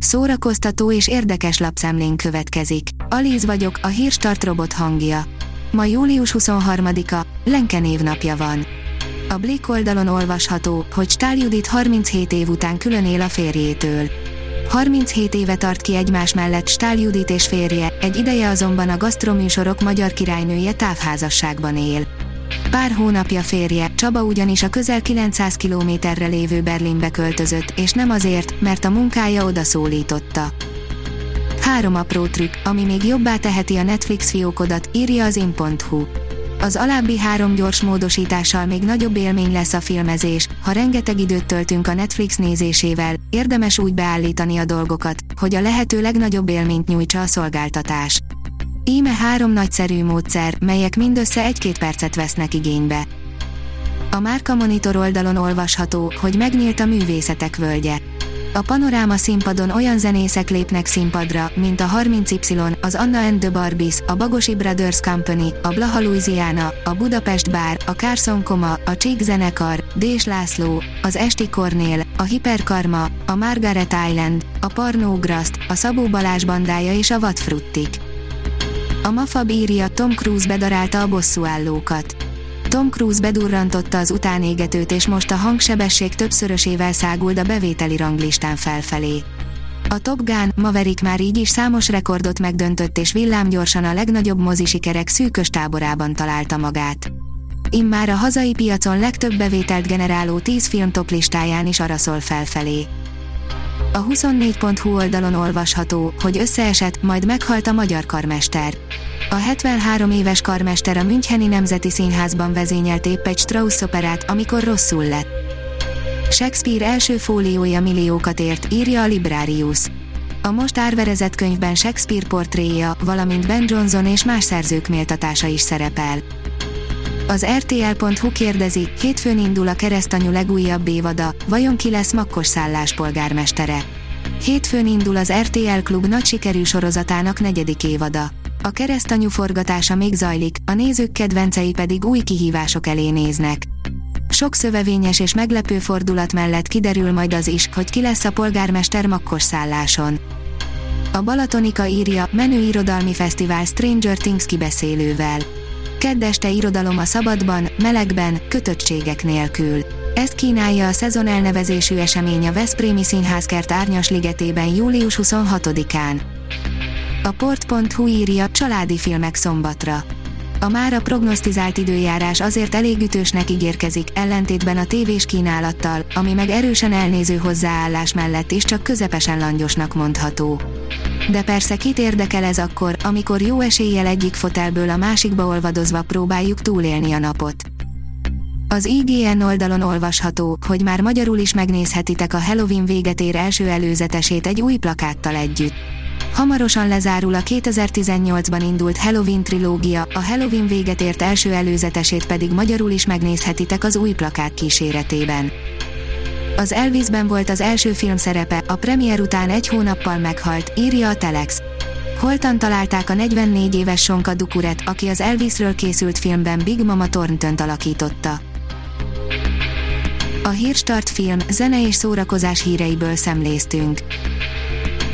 Szórakoztató és érdekes lapszemlén következik. Alíz vagyok, a hírstart robot hangja. Ma július 23-a, Lenke névnapja van. A Blick oldalon olvasható, hogy Stál Judit 37 év után külön él a férjétől. 37 éve tart ki egymás mellett Stál Judit és férje, egy ideje azonban a gasztroműsorok magyar királynője távházasságban él. Pár hónapja férje, Csaba ugyanis a közel 900 kilométerre lévő Berlinbe költözött, és nem azért, mert a munkája oda szólította. Három apró trükk, ami még jobbá teheti a Netflix fiókodat, írja az in.hu. Az alábbi három gyors módosítással még nagyobb élmény lesz a filmezés, ha rengeteg időt töltünk a Netflix nézésével, érdemes úgy beállítani a dolgokat, hogy a lehető legnagyobb élményt nyújtsa a szolgáltatás. Íme három nagyszerű módszer, melyek mindössze egy-két percet vesznek igénybe. A Márka Monitor oldalon olvasható, hogy megnyílt a művészetek völgye. A panoráma színpadon olyan zenészek lépnek színpadra, mint a 30Y, az Anna and the Barbies, a Bagosi Brothers Company, a Blaha Louisiana, a Budapest Bar, a Carson Koma, a Csík zenekar, Dés László, az Esti Kornél, a Hiperkarma, a Margaret Island, a Parnógraszt, a Szabó Balázs bandája és a Vadfruttik. A Mafab írja Tom Cruise bedarálta a bosszúállókat. Tom Cruise bedurrantotta az utánégetőt és most a hangsebesség többszörösével száguld a bevételi ranglistán felfelé. A Top Gun, Maverick már így is számos rekordot megdöntött és villámgyorsan a legnagyobb mozisikerek szűkös táborában találta magát. Immár a hazai piacon legtöbb bevételt generáló 10 film top listáján is araszol felfelé. A 24.hu oldalon olvasható, hogy összeesett, majd meghalt a magyar karmester. A 73 éves karmester a Müncheni Nemzeti Színházban vezényelt épp egy Strauss operát, amikor rosszul lett. Shakespeare első fóliója milliókat ért, írja a Librarius. A most árverezett könyvben Shakespeare portréja, valamint Ben Johnson és más szerzők méltatása is szerepel. Az RTL.hu kérdezi, hétfőn indul a keresztanyú legújabb évada, vajon ki lesz Makkos szállás polgármestere? Hétfőn indul az RTL Klub nagy sikerű sorozatának negyedik évada. A keresztanyú forgatása még zajlik, a nézők kedvencei pedig új kihívások elé néznek. Sok szövevényes és meglepő fordulat mellett kiderül majd az is, hogy ki lesz a polgármester Makkos szálláson. A Balatonika írja, menő irodalmi fesztivál Stranger Things kibeszélővel. Kedd este irodalom a szabadban, melegben, kötöttségek nélkül. Ezt kínálja a szezon elnevezésű esemény a Veszprémi Színházkert Árnyas ligetében július 26-án. A port.hu írja, családi filmek szombatra. A mára prognosztizált időjárás azért elég ütősnek ígérkezik, ellentétben a tévés kínálattal, ami meg erősen elnéző hozzáállás mellett is csak közepesen langyosnak mondható. De persze kit érdekel ez akkor, amikor jó eséllyel egyik fotelből a másikba olvadozva próbáljuk túlélni a napot. Az IGN oldalon olvasható, hogy már magyarul is megnézhetitek a Halloween véget ér első előzetesét egy új plakáttal együtt. Hamarosan lezárul a 2018-ban indult Halloween trilógia, a Halloween véget ért első előzetesét pedig magyarul is megnézhetitek az új plakát kíséretében. Az Elvisben volt az első film szerepe, a premier után egy hónappal meghalt, írja a Telex. Holtan találták a 44 éves Sonka Dukuret, aki az Elvisről készült filmben Big Mama thornton alakította. A Hírstart film, zene és szórakozás híreiből szemléztünk.